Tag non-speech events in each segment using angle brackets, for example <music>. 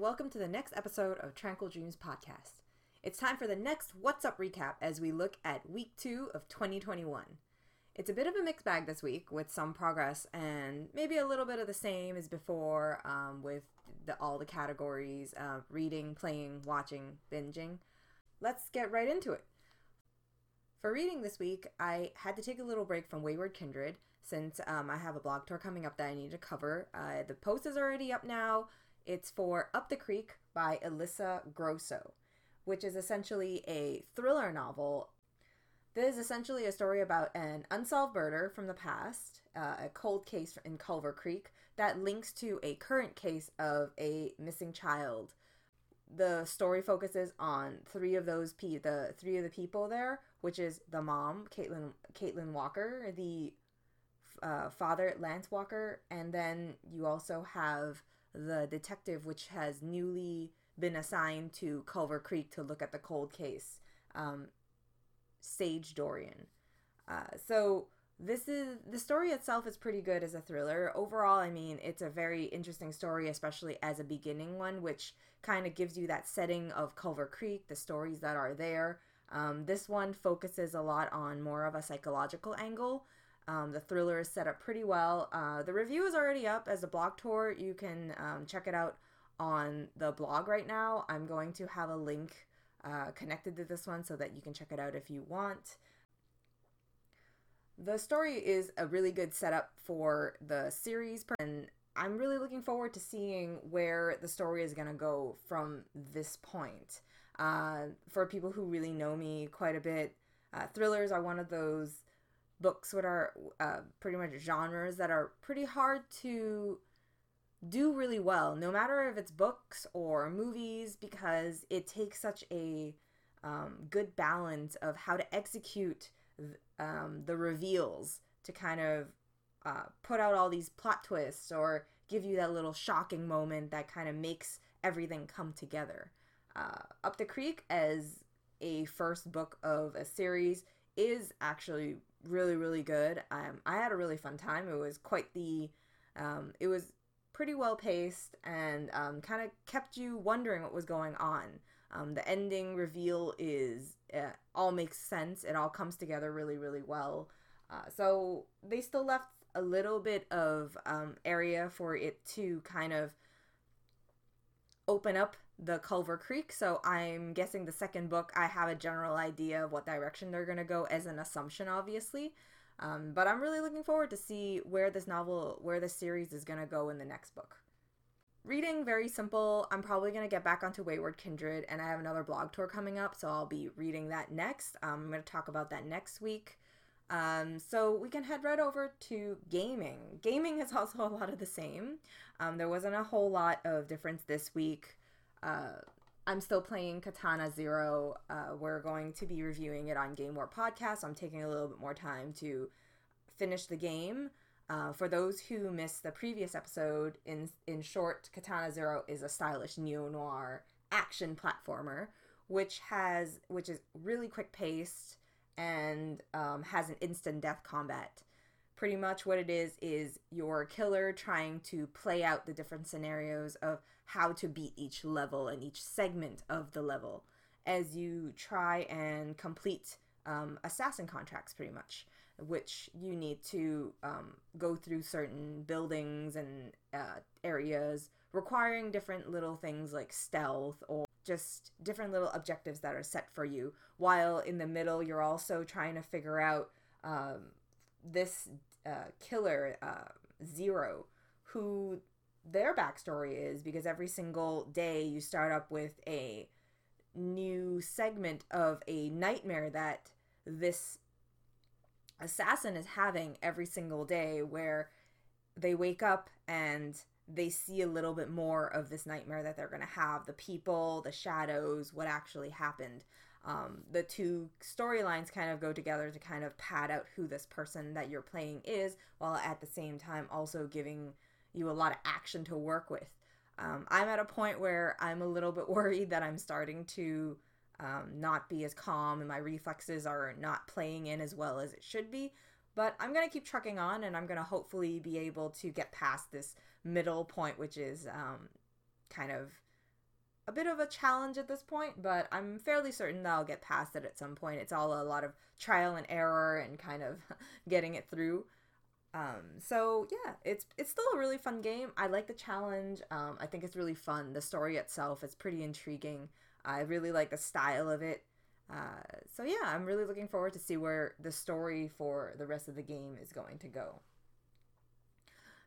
Welcome to the next episode of Tranquil Dreams Podcast. It's time for the next What's Up recap as we look at week two of 2021. It's a bit of a mixed bag this week with some progress and maybe a little bit of the same as before um, with the, all the categories uh, reading, playing, watching, binging. Let's get right into it. For reading this week, I had to take a little break from Wayward Kindred since um, I have a blog tour coming up that I need to cover. Uh, the post is already up now. It's for Up the Creek by Alyssa Grosso, which is essentially a thriller novel. This is essentially a story about an unsolved murder from the past, uh, a cold case in Culver Creek that links to a current case of a missing child. The story focuses on three of those pe- the three of the people there, which is the mom, Caitlin Caitlin Walker, the uh, father, Lance Walker, and then you also have the detective, which has newly been assigned to Culver Creek to look at the cold case, um, Sage Dorian. Uh, so this is the story itself is pretty good as a thriller. Overall, I mean, it's a very interesting story, especially as a beginning one, which kind of gives you that setting of Culver Creek, the stories that are there. Um, this one focuses a lot on more of a psychological angle. Um, the thriller is set up pretty well. Uh, the review is already up as a blog tour. You can um, check it out on the blog right now. I'm going to have a link uh, connected to this one so that you can check it out if you want. The story is a really good setup for the series, and I'm really looking forward to seeing where the story is going to go from this point. Uh, for people who really know me quite a bit, uh, thrillers are one of those books what are uh, pretty much genres that are pretty hard to do really well no matter if it's books or movies because it takes such a um, good balance of how to execute um, the reveals to kind of uh, put out all these plot twists or give you that little shocking moment that kind of makes everything come together. Uh, up the creek as a first book of a series is actually really really good. Um, I had a really fun time. It was quite the, um, it was pretty well paced and um, kind of kept you wondering what was going on. Um, the ending reveal is uh, all makes sense. It all comes together really really well. Uh, so they still left a little bit of um, area for it to kind of open up the Culver Creek. So I'm guessing the second book, I have a general idea of what direction they're going to go as an assumption, obviously. Um, but I'm really looking forward to see where this novel, where this series is going to go in the next book. Reading, very simple. I'm probably going to get back onto Wayward Kindred, and I have another blog tour coming up, so I'll be reading that next. Um, I'm going to talk about that next week. Um, so we can head right over to gaming. Gaming is <laughs> also a lot of the same. Um, there wasn't a whole lot of difference this week. Uh, I'm still playing Katana Zero. Uh, we're going to be reviewing it on Game War Podcast. I'm taking a little bit more time to finish the game. Uh, for those who missed the previous episode, in in short, Katana Zero is a stylish neo noir action platformer, which has which is really quick paced and um, has an instant death combat pretty much what it is is your killer trying to play out the different scenarios of how to beat each level and each segment of the level as you try and complete um, assassin contracts pretty much which you need to um, go through certain buildings and uh, areas requiring different little things like stealth or just different little objectives that are set for you while in the middle you're also trying to figure out um, this uh, killer uh, Zero, who their backstory is because every single day you start up with a new segment of a nightmare that this assassin is having every single day where they wake up and they see a little bit more of this nightmare that they're going to have the people, the shadows, what actually happened um, the two storylines kind of go together to kind of pad out who this person that you're playing is, while at the same time also giving you a lot of action to work with. Um, I'm at a point where I'm a little bit <laughs> worried that I'm starting to um, not be as calm and my reflexes are not playing in as well as it should be. But I'm going to keep trucking on and I'm going to hopefully be able to get past this middle point, which is um, kind of a bit of a challenge at this point, but I'm fairly certain that I'll get past it at some point. It's all a lot of trial and error and kind of <laughs> getting it through. Um, so yeah, it's it's still a really fun game. I like the challenge. Um, I think it's really fun. The story itself is pretty intriguing. I really like the style of it. Uh, so yeah, I'm really looking forward to see where the story for the rest of the game is going to go.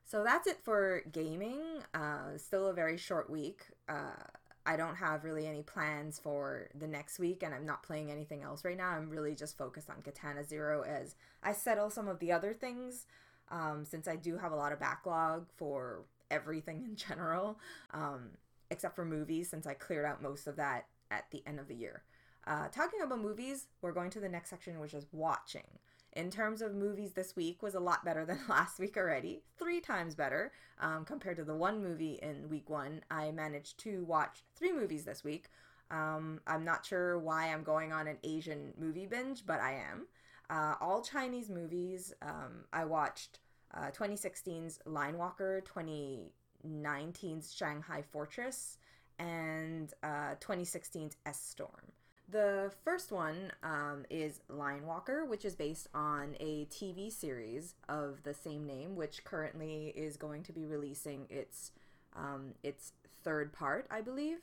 So that's it for gaming. Uh, still a very short week. Uh, I don't have really any plans for the next week, and I'm not playing anything else right now. I'm really just focused on Katana Zero as I settle some of the other things, um, since I do have a lot of backlog for everything in general, um, except for movies, since I cleared out most of that at the end of the year. Uh, talking about movies, we're going to the next section, which is watching. In terms of movies, this week was a lot better than <laughs> last week already. Three times better um, compared to the one movie in week one. I managed to watch three movies this week. Um, I'm not sure why I'm going on an Asian movie binge, but I am. Uh, all Chinese movies. Um, I watched uh, 2016's Line Walker, 2019's Shanghai Fortress, and uh, 2016's S Storm. The first one um, is Line Walker, which is based on a TV series of the same name, which currently is going to be releasing its um, its third part, I believe.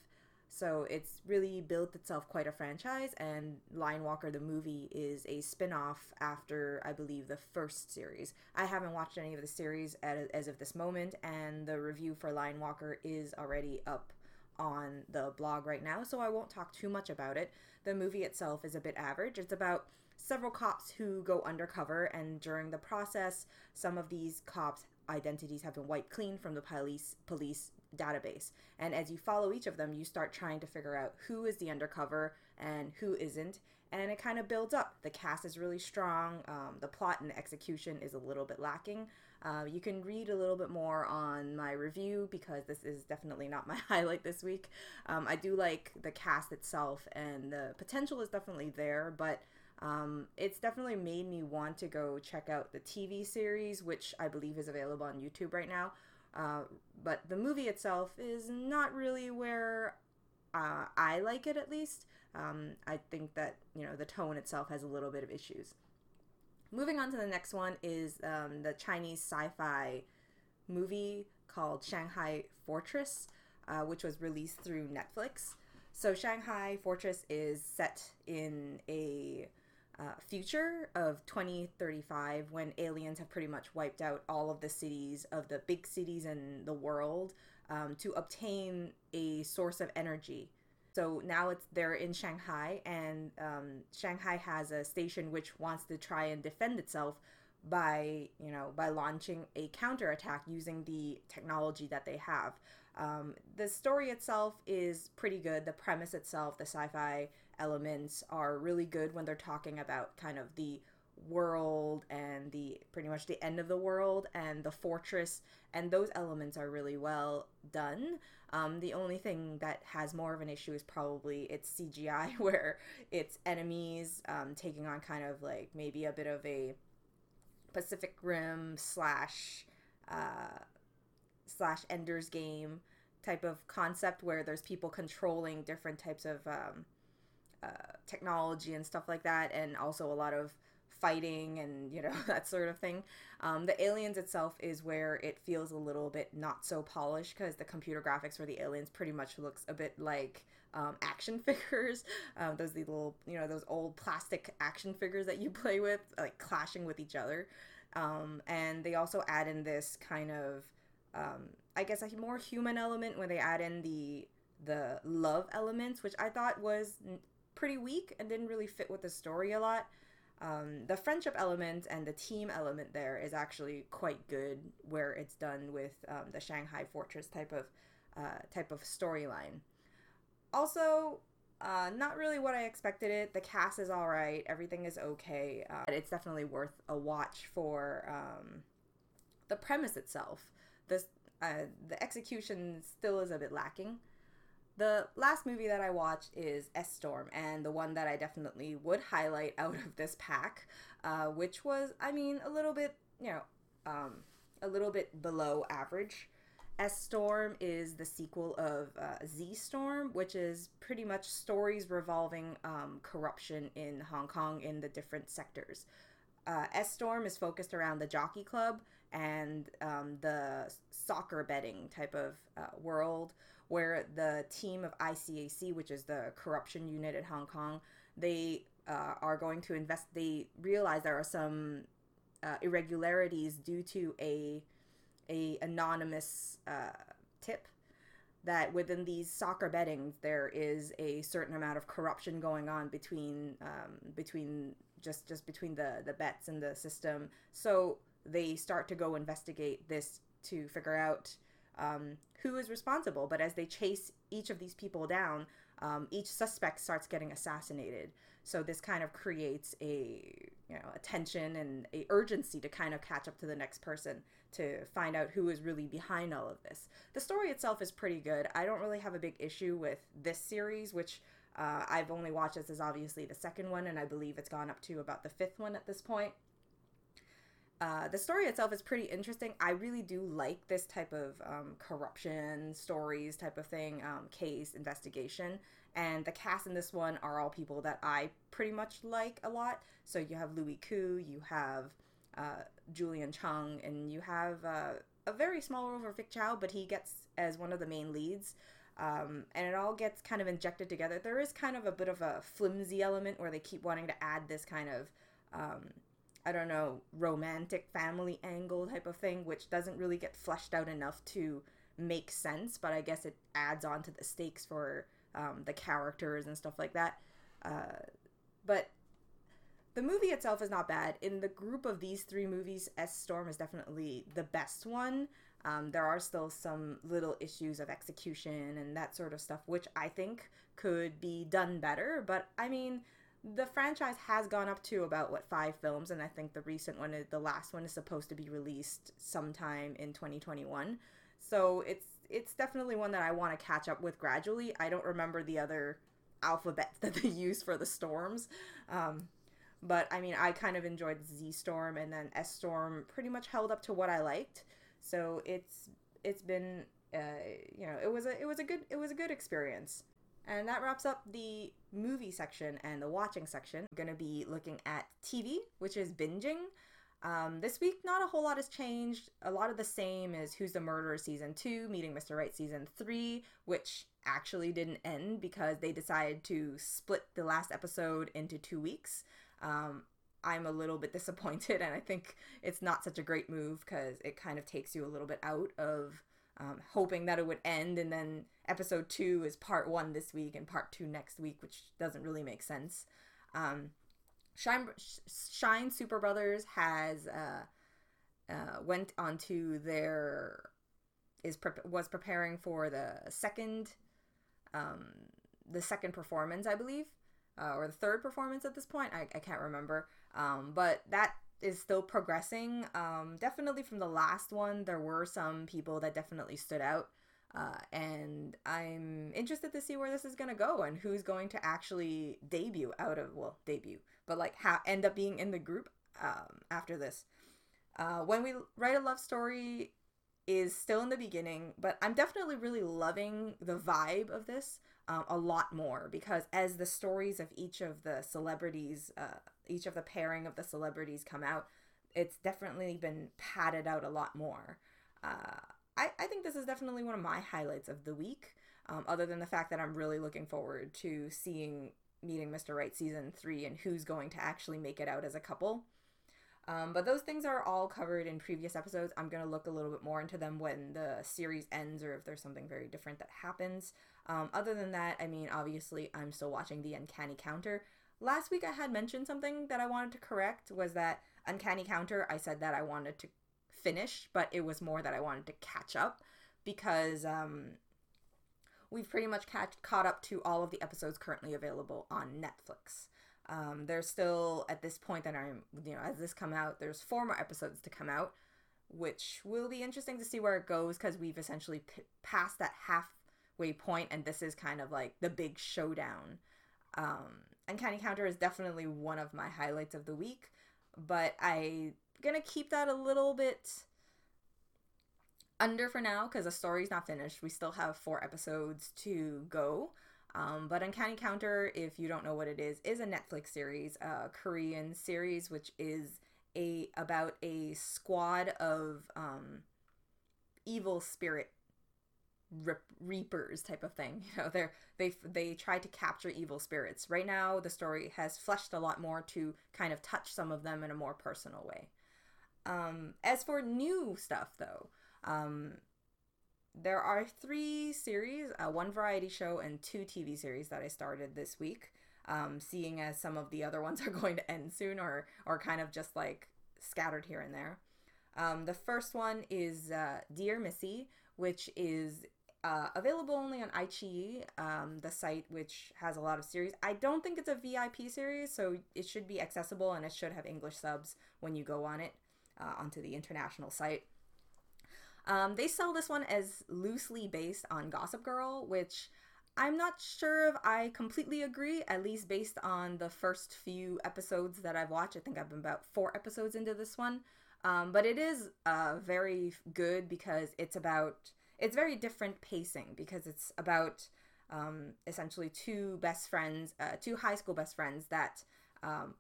So it's really built itself quite a franchise, and Line Walker the movie is a spin off after, I believe, the first series. I haven't watched any of the series as of this moment, and the review for Line Walker is already up on the blog right now, so I won't talk too much about it. The movie itself is a bit average. It's about several cops who go undercover, and during the process, some of these cops' identities have been wiped clean from the police police database. And as you follow each of them, you start trying to figure out who is the undercover and who isn't. And it kind of builds up. The cast is really strong. Um, the plot and the execution is a little bit lacking. Uh, you can read a little bit more on my review because this is definitely not my <laughs> highlight this week. Um, I do like the cast itself, and the potential is definitely there, but um, it's definitely made me want to go check out the TV series, which I believe is available on YouTube right now. Uh, but the movie itself is not really where uh, I like it, at least. Um, I think that you know the tone itself has a little bit of issues. Moving on to the next one is um, the Chinese sci-fi movie called Shanghai Fortress, uh, which was released through Netflix. So Shanghai Fortress is set in a uh, future of 2035 when aliens have pretty much wiped out all of the cities of the big cities in the world um, to obtain a source of energy so now it's they're in Shanghai, and um, Shanghai has a station which wants to try and defend itself by you know by launching a counterattack using the technology that they have. Um, the story itself is pretty good. The premise itself, the sci-fi elements are really good when they're talking about kind of the world and the pretty much the end of the world and the fortress and those elements are really well done. Um, the only thing that has more of an issue is probably its cgi <laughs> where it's enemies um, taking on kind of like maybe a bit of a pacific rim slash uh, slash ender's game type of concept where there's people controlling different types of um, uh, technology and stuff like that and also a lot of fighting and you know <laughs> that sort of thing. Um, the aliens itself is where it feels a little bit not so polished because the computer graphics for the aliens pretty much looks a bit like um, action <laughs> figures. Um, those the little you know those old plastic action figures that you <laughs> play with, like clashing with each other. Um, and they also add in this kind of um, I guess a more human element when they add in the the love elements, which I thought was pretty weak and didn't really fit with the story a lot um, the friendship element and the team element there is actually quite good where it's done with um, the Shanghai Fortress type of uh, type of storyline. Also, uh, not really what I expected it. The cast is all right. Everything is okay. Uh, it's definitely worth a watch for um, the premise itself. This uh, the execution still is a bit lacking. The last movie that I watched is S Storm, and the one that I definitely would highlight out of this pack, uh, which was, I mean, a little bit, you know, um, a little bit below average. S Storm is the sequel of uh, Z Storm, which is pretty much stories revolving um, corruption in Hong Kong in the different sectors. Uh, S Storm is focused around the jockey club and um, the soccer betting type of uh, world, where the team of ICAC, which is the corruption unit in Hong Kong, they uh, are going to invest. They realize there are some uh, irregularities due to a a anonymous uh, tip that within these soccer bettings there is a certain amount of corruption going on between um, between just just between the the bets and the system. So they start to go investigate this to figure out um, who is responsible. But as they chase each of these people down, um, each suspect starts getting assassinated. So this kind of creates a you know a tension and a urgency to kind of catch up to the next person to find out who is really behind all of this. The story itself is pretty good. I don't really have a big issue with this series, which uh, I've only watched this as obviously the second one, and I believe it's gone up to about the fifth one at this point. Uh, the story itself is pretty interesting. I really do like this type of um, corruption stories, type of thing, um, case investigation. And the cast in this one are all people that I pretty much like a lot. So you have Louis Koo, you have uh, Julian Cheung, and you have uh, a very small role for Vic Chow, but he gets as one of the main leads. Um, and it all gets kind of injected together. There is kind of a bit of a flimsy element where they keep wanting to add this kind of um, I don't know, romantic family angle type of thing, which doesn't really get fleshed out enough to make sense, but I guess it adds on to the stakes for um, the characters and stuff like that. Uh, but the movie itself is not bad. In the group of these three movies, S Storm is definitely the best one. Um, there are still some little issues of execution and that sort of stuff, which I think could be done better. But I mean, the franchise has gone up to about what five films and i think the recent one the last one is supposed to be released sometime in 2021 so it's it's definitely one that i want to catch up with gradually. I don't remember the other alphabets <laughs> that they use for the storms um, but i mean i kind of enjoyed z storm and then s storm pretty much held up to what i liked. So it's it's been uh, you know it was a it was a good it was a good experience and that wraps up the movie section and the watching section. I'm going to be looking at TV, which is binging. Um, this week, not a whole lot has changed. A lot of the same as Who's the Murderer season two, Meeting Mr. Right season three, which actually didn't end because they decided to split the last episode into two weeks. Um, I'm a little bit <laughs> disappointed, and I think it's not such a great move because it kind of takes you a little bit out of um, hoping that it would end. And then episode two is part one this week and part two next week which doesn't really make sense. Um, shine shine super brothers has uh, uh, went onto their is pre- was preparing for the second um, the second performance i believe uh, or the third performance at this point. I, I can't remember. Um, but that is still progressing. Um, definitely from the last one, there were some people that definitely stood out. Uh, and I'm interested to see where this is going to go and who's going to actually debut out of, well, debut, but like ha- end up being in the group um, after this. Uh, when we write a love story is still in the beginning, but I'm definitely really loving the vibe of this um, a lot more because as the stories of each of the celebrities uh, each of the pairing of the celebrities come out, it's definitely been padded out a lot more. Uh, I, I think this is definitely one of my highlights of the week, um, other than the fact that I'm really looking forward to seeing Meeting Mr. Right season three and who's going to actually make it out as a couple. Um, but those things are all covered in previous episodes. I'm going to look a little bit more into them when the series ends or if there's something very different that happens. Um, other than that, I mean, obviously, I'm still watching The Uncanny Counter. Last week I had mentioned something that I wanted to correct was that Uncanny Counter, I said that I wanted to finish, but it was more that I wanted to catch up because um, we've pretty much catch, caught up to all of the episodes currently available on Netflix. Um, there's still at this point that I'm, you know, as this come out, there's four more episodes to come out, which will be interesting to see where it goes because we've essentially p- passed that halfway point, and this is kind of like the big showdown. Um, Uncanny Counter is definitely one of my highlights of the week, but I gonna keep that a little bit under for now because the story's not finished. We still have four episodes to go. Um, but Uncanny Counter, if you don't know what it is, is a Netflix series, a Korean series, which is a about a squad of um, evil spirit reapers type of thing. <laughs> You know, they're they they try to capture evil spirits. Right now, the story has fleshed a lot more to kind of touch some of them in a more personal way. Um, as for new stuff, though, um, there are three series, uh, one variety show, and two TV series that I started this week. Um, seeing as some of the other <laughs> ones are going to end soon, or or kind of just like scattered here and there. Um, the first one is uh, Dear Missy, which is uh, available only on iQIYI, um, the site which has a lot of series. I don't think it's a VIP series, so it should be accessible and it should have English subs when you go on it uh, onto the international site. Um, they sell this one as loosely based on Gossip Girl, which I'm not sure if I completely agree, at least based on the first few episodes that I've watched. I think I've been about four episodes into this one. Um, but it is uh, very good because it's about it's very different pacing because it's about um, essentially two best friends, uh, two high school best friends that um,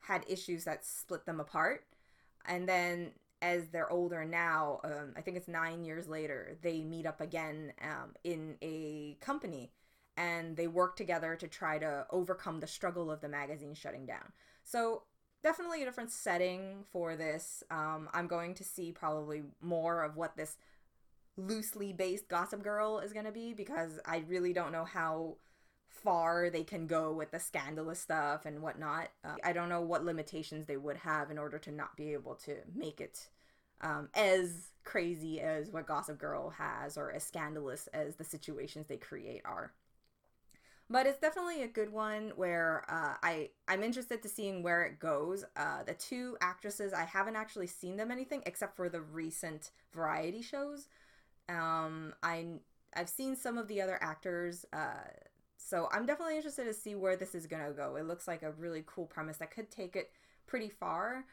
had issues that split them apart, and then as they're older now, um, I think it's nine years later, they meet up again um, in a company and they work together to try to overcome the struggle of the magazine shutting down. So definitely a different setting for this. Um, I'm going to see probably more of what this loosely based Gossip Girl is going to be because I really don't know how far they can go with the scandalous stuff and whatnot. Uh, I don't know what limitations they would have in order to not be able to make it um, as crazy as what Gossip Girl has or as scandalous as the situations they create are. But it's definitely a good one where uh, I I'm interested to seeing where it goes. Uh, the two actresses I haven't actually seen them anything except for the recent variety shows. Um, I I've seen some of the other actors. Uh, so I'm definitely interested to see where this is gonna go. It looks like a really cool premise that could take it pretty far.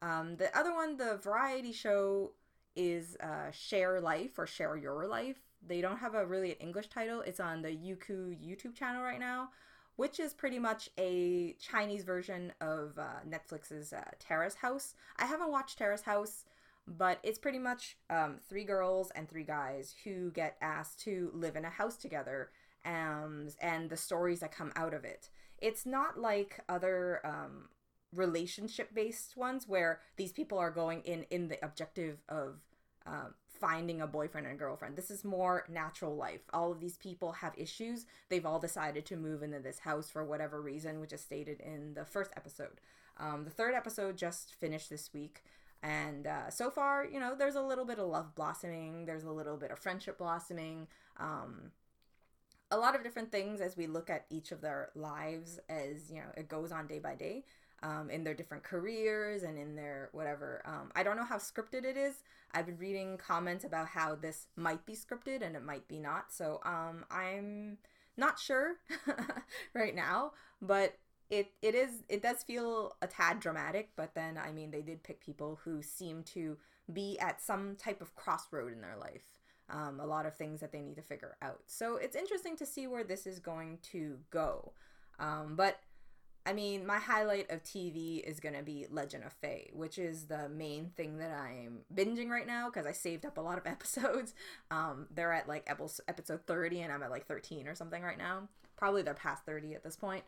Um, the other one, the variety show, is uh, Share Life or Share Your Life. They don't have a really English title. It's on the Youku YouTube channel right now, which is pretty much a Chinese version of uh, Netflix's uh, Terrace House. I haven't watched Terrace House, but it's pretty much um, three girls and three guys who get asked to live in a house together um, and the stories that come out of it. It's not like other um, relationship based ones where these people are going in in the objective of um, finding a boyfriend and girlfriend. This is more natural life. All of these people have issues. They've all decided to move into this house for whatever reason, which is stated in the first episode. Um, the third episode just finished this week. And uh, so far, you know, there's a little bit of love blossoming, there's a little bit of friendship blossoming. Um, a lot of different things as we look at each of their lives as you know it goes on day by day um, in their different careers and in their whatever. Um, I don't know how scripted it is. I've been reading comments about how this might be scripted and it might be not. So um, I'm not sure <laughs> right now, but it it is it does feel a tad dramatic. But then I mean they did pick people who seem to be at some type of crossroad in their life. Um, a lot of things that they need to figure out. So it's interesting to see where this is going to go. Um, but I mean, my highlight of TV is going to be Legend of Fei, which is the main thing that I'm binging right now because I saved up a lot of <laughs> episodes. Um, they're at like episode 30 and I'm at like 13 or something right now. Probably they're past 30 at this point.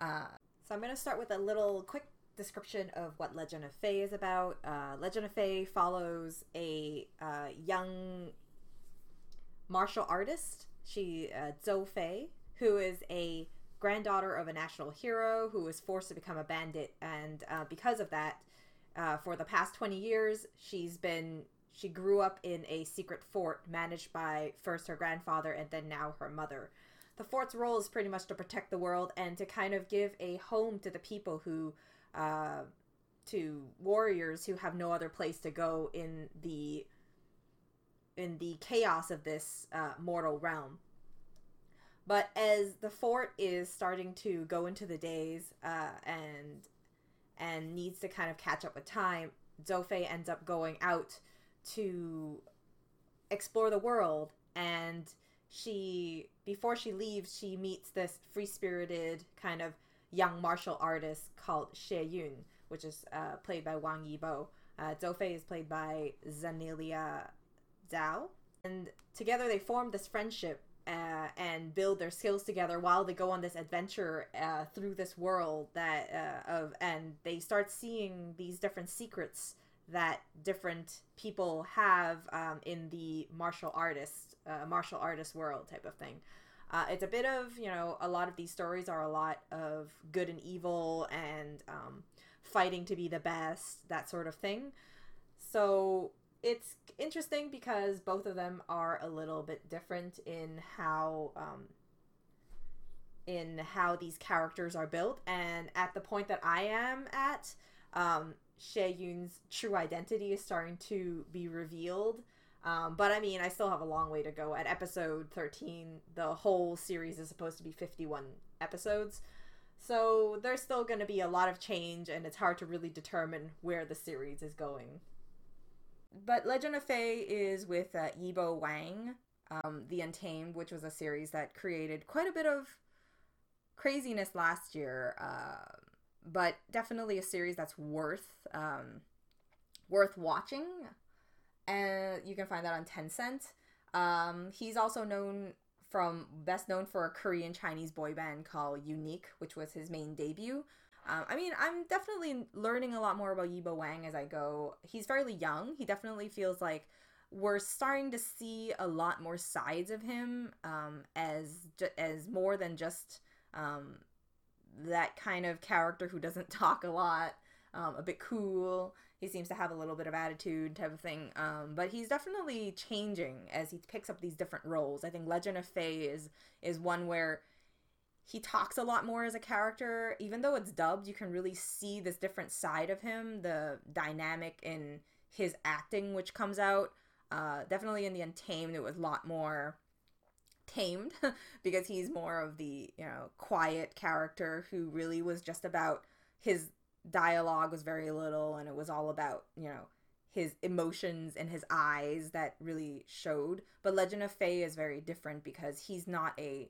Uh, so I'm going to start with a little quick description of what Legend of Fei is about. Uh, Legend of Fei follows a uh, young martial artist, she uh, Zhou Fei, who is a granddaughter of a national hero who was forced to become a bandit, and uh, because of that, uh, for the past 20 years, she's been she grew up in a secret fort managed by first her grandfather and then now her mother. The fort's role is pretty much to protect the world and to kind of give a home to the people who, uh, to warriors who have no other place to go in the in the chaos of this uh, mortal realm. But as the fort is starting to go into the days uh, and and needs to kind of catch up with time, Zhou Fei ends up going out to explore the world and she before she leaves she meets this free-spirited kind of young martial artist called Xie Yun which is uh, played by Wang Yibo. Uh, Zhou Fei is played by Zanilia Zhao. And together they form this friendship uh, and build their skills together while they go on this adventure uh, through this world that uh, of and they start seeing these different secrets that different people have um, in the martial artist uh, martial artist world type of thing. Uh, it's a bit of you know a lot of these stories are a lot of good and evil and um, fighting to be the best that sort of thing. So it's interesting because both of them are a little bit different in how um, in how these characters are built and at the point that i am at um, Xie Yun's true identity is starting to be revealed. Um, but I mean, I still have a long way to go. At episode 13, the whole series is supposed to be 51 episodes. So there's still going to be a lot of change, and it's hard to really determine where the series is going. But Legend of Fei is with uh, Yibo Wang, um, The Untamed, which was a series that created quite a bit of craziness last year. Uh, but definitely a series that's worth um, worth watching. And you can find that on Tencent. Um, he's also known from best known for a Korean Chinese boy band called UNIQ, which was his main debut. Um, I mean, I'm definitely learning a lot more about Yibo Wang as I go. He's fairly young. He definitely feels like we're starting to see a lot more sides of him um, as as more than just um, that kind of character who doesn't <laughs> talk a lot, um, a bit cool. He seems to have a little bit of attitude type of thing. Um, but he's definitely changing as he picks up these different roles. I think Legend of Fei is is one where he talks a lot more as a character. Even though it's dubbed, you can really see this different side of him, the dynamic in his acting, which comes out. Uh, definitely in the Untamed, it was a lot more tamed <laughs> because he's more of the you know quiet character who really was just about his dialogue was very little and it was all about you know his emotions and his eyes that really showed. But legend of fei is very different because he's not a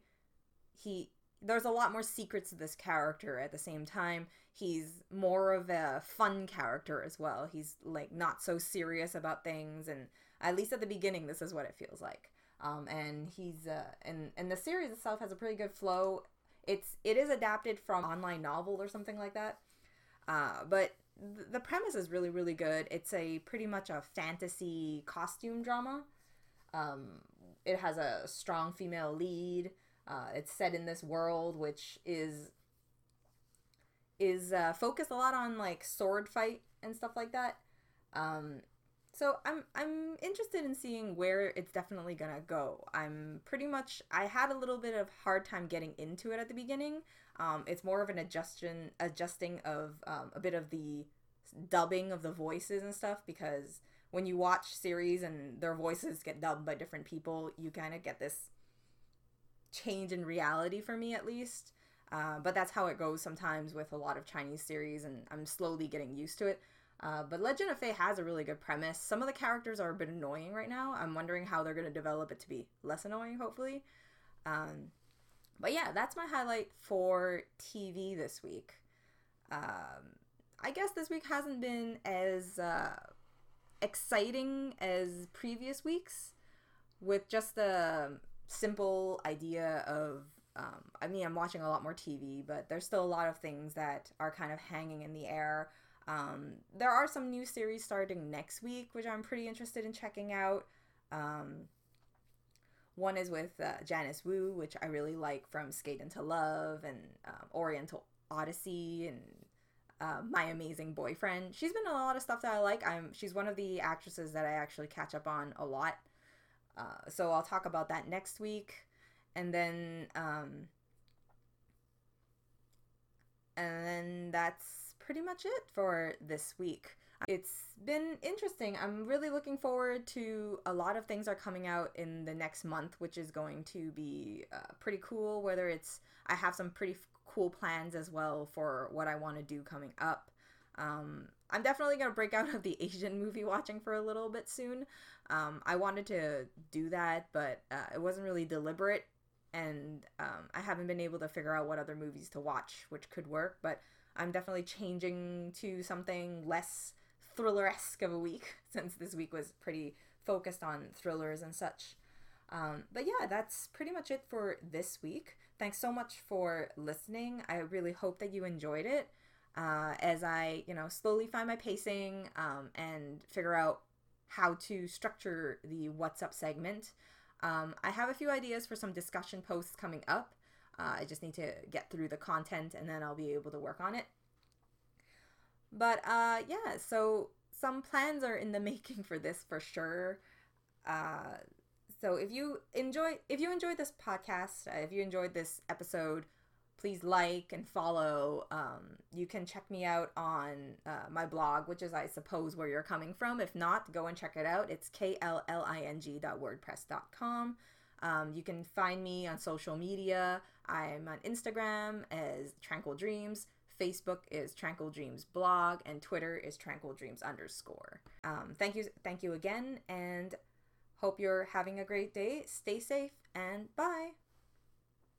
he there's a lot more secrets to this character at the same time. He's more of a fun character as well. He's like not so serious about things and at least at the beginning this is what it feels like um, and he's uh, and and the series itself has a pretty good flow. It's it is adapted from online novel or something like that, uh, but th- the premise is really really good. It's a pretty much a fantasy costume drama. Um, it has a strong female lead. Uh, it's set in this world which is is uh, focused a lot on like sword fight and stuff like that. Um, so I'm I'm interested in seeing where it's definitely gonna go. I'm pretty much I had a little bit of hard time getting into it at the beginning. Um, it's more of an adjustion adjusting of um, a bit of the dubbing of the voices and stuff because when you watch series and their voices get dubbed by different people, you kind of get this change in reality for me at least. Uh, but that's how it goes sometimes with a lot of Chinese series, and I'm slowly getting used to it. Uh, but Legend of Fei has a really good premise. Some of the characters are a bit annoying right now. I'm wondering how they're going to develop it to be less annoying, hopefully. Um, but yeah, that's my highlight for TV this week. Um, I guess this week hasn't been as uh, exciting as previous weeks with just the simple idea of. Um, I mean, I'm watching a lot more TV, but there's still a lot of things that are kind of hanging in the air. Um, there are some new series starting next week, which I'm pretty interested in checking out. Um, one is with uh, Janice Wu, which I really like from Skate into Love and um, Oriental Odyssey and uh, My Amazing Boyfriend. She's been in a lot of stuff that I like. I'm she's one of the actresses that I actually catch up on a lot. Uh, so I'll talk about that next week, and then um, and then that's pretty much it for this week. It's been interesting. I'm really looking forward to a lot of things are coming out in the next month, which is going to be uh, pretty cool. Whether it's, I have some pretty f- cool plans as well for what I want to do coming up. Um, I'm definitely gonna break out of the <laughs> Asian movie watching for a little bit soon. Um, I wanted to do that, but uh, it wasn't really deliberate, and um, I haven't been able to figure out what other movies to watch, which could work. But I'm definitely changing to something less thriller esque of a week <laughs> since this week was pretty focused on thrillers and such. Um, but yeah, that's pretty much it for this week. Thanks so much for listening. I really hope that you enjoyed it. Uh, as I, you know, slowly find my pacing um, and figure out how to structure the What's Up segment. Um, I have a few ideas for some discussion posts coming up. Uh, I just need to get through the content and then I'll be able to work on it. But uh, yeah, so some plans are in the <laughs> making for this for sure. Uh, so if you enjoy if you enjoyed this podcast, uh, if you enjoyed this episode, please like and follow. Um, you can check me out on uh, my blog, which is, I suppose, where you're coming from. If not, go and check it out. It's kling.wordpress.com. Um, you can find me on social media. I'm on Instagram as Tranquil Dreams. Facebook is Tranquil Dreams blog, and Twitter is Tranquil Dreams underscore. Um, thank you, thank you again, and hope you're having a great day. Stay safe, and bye.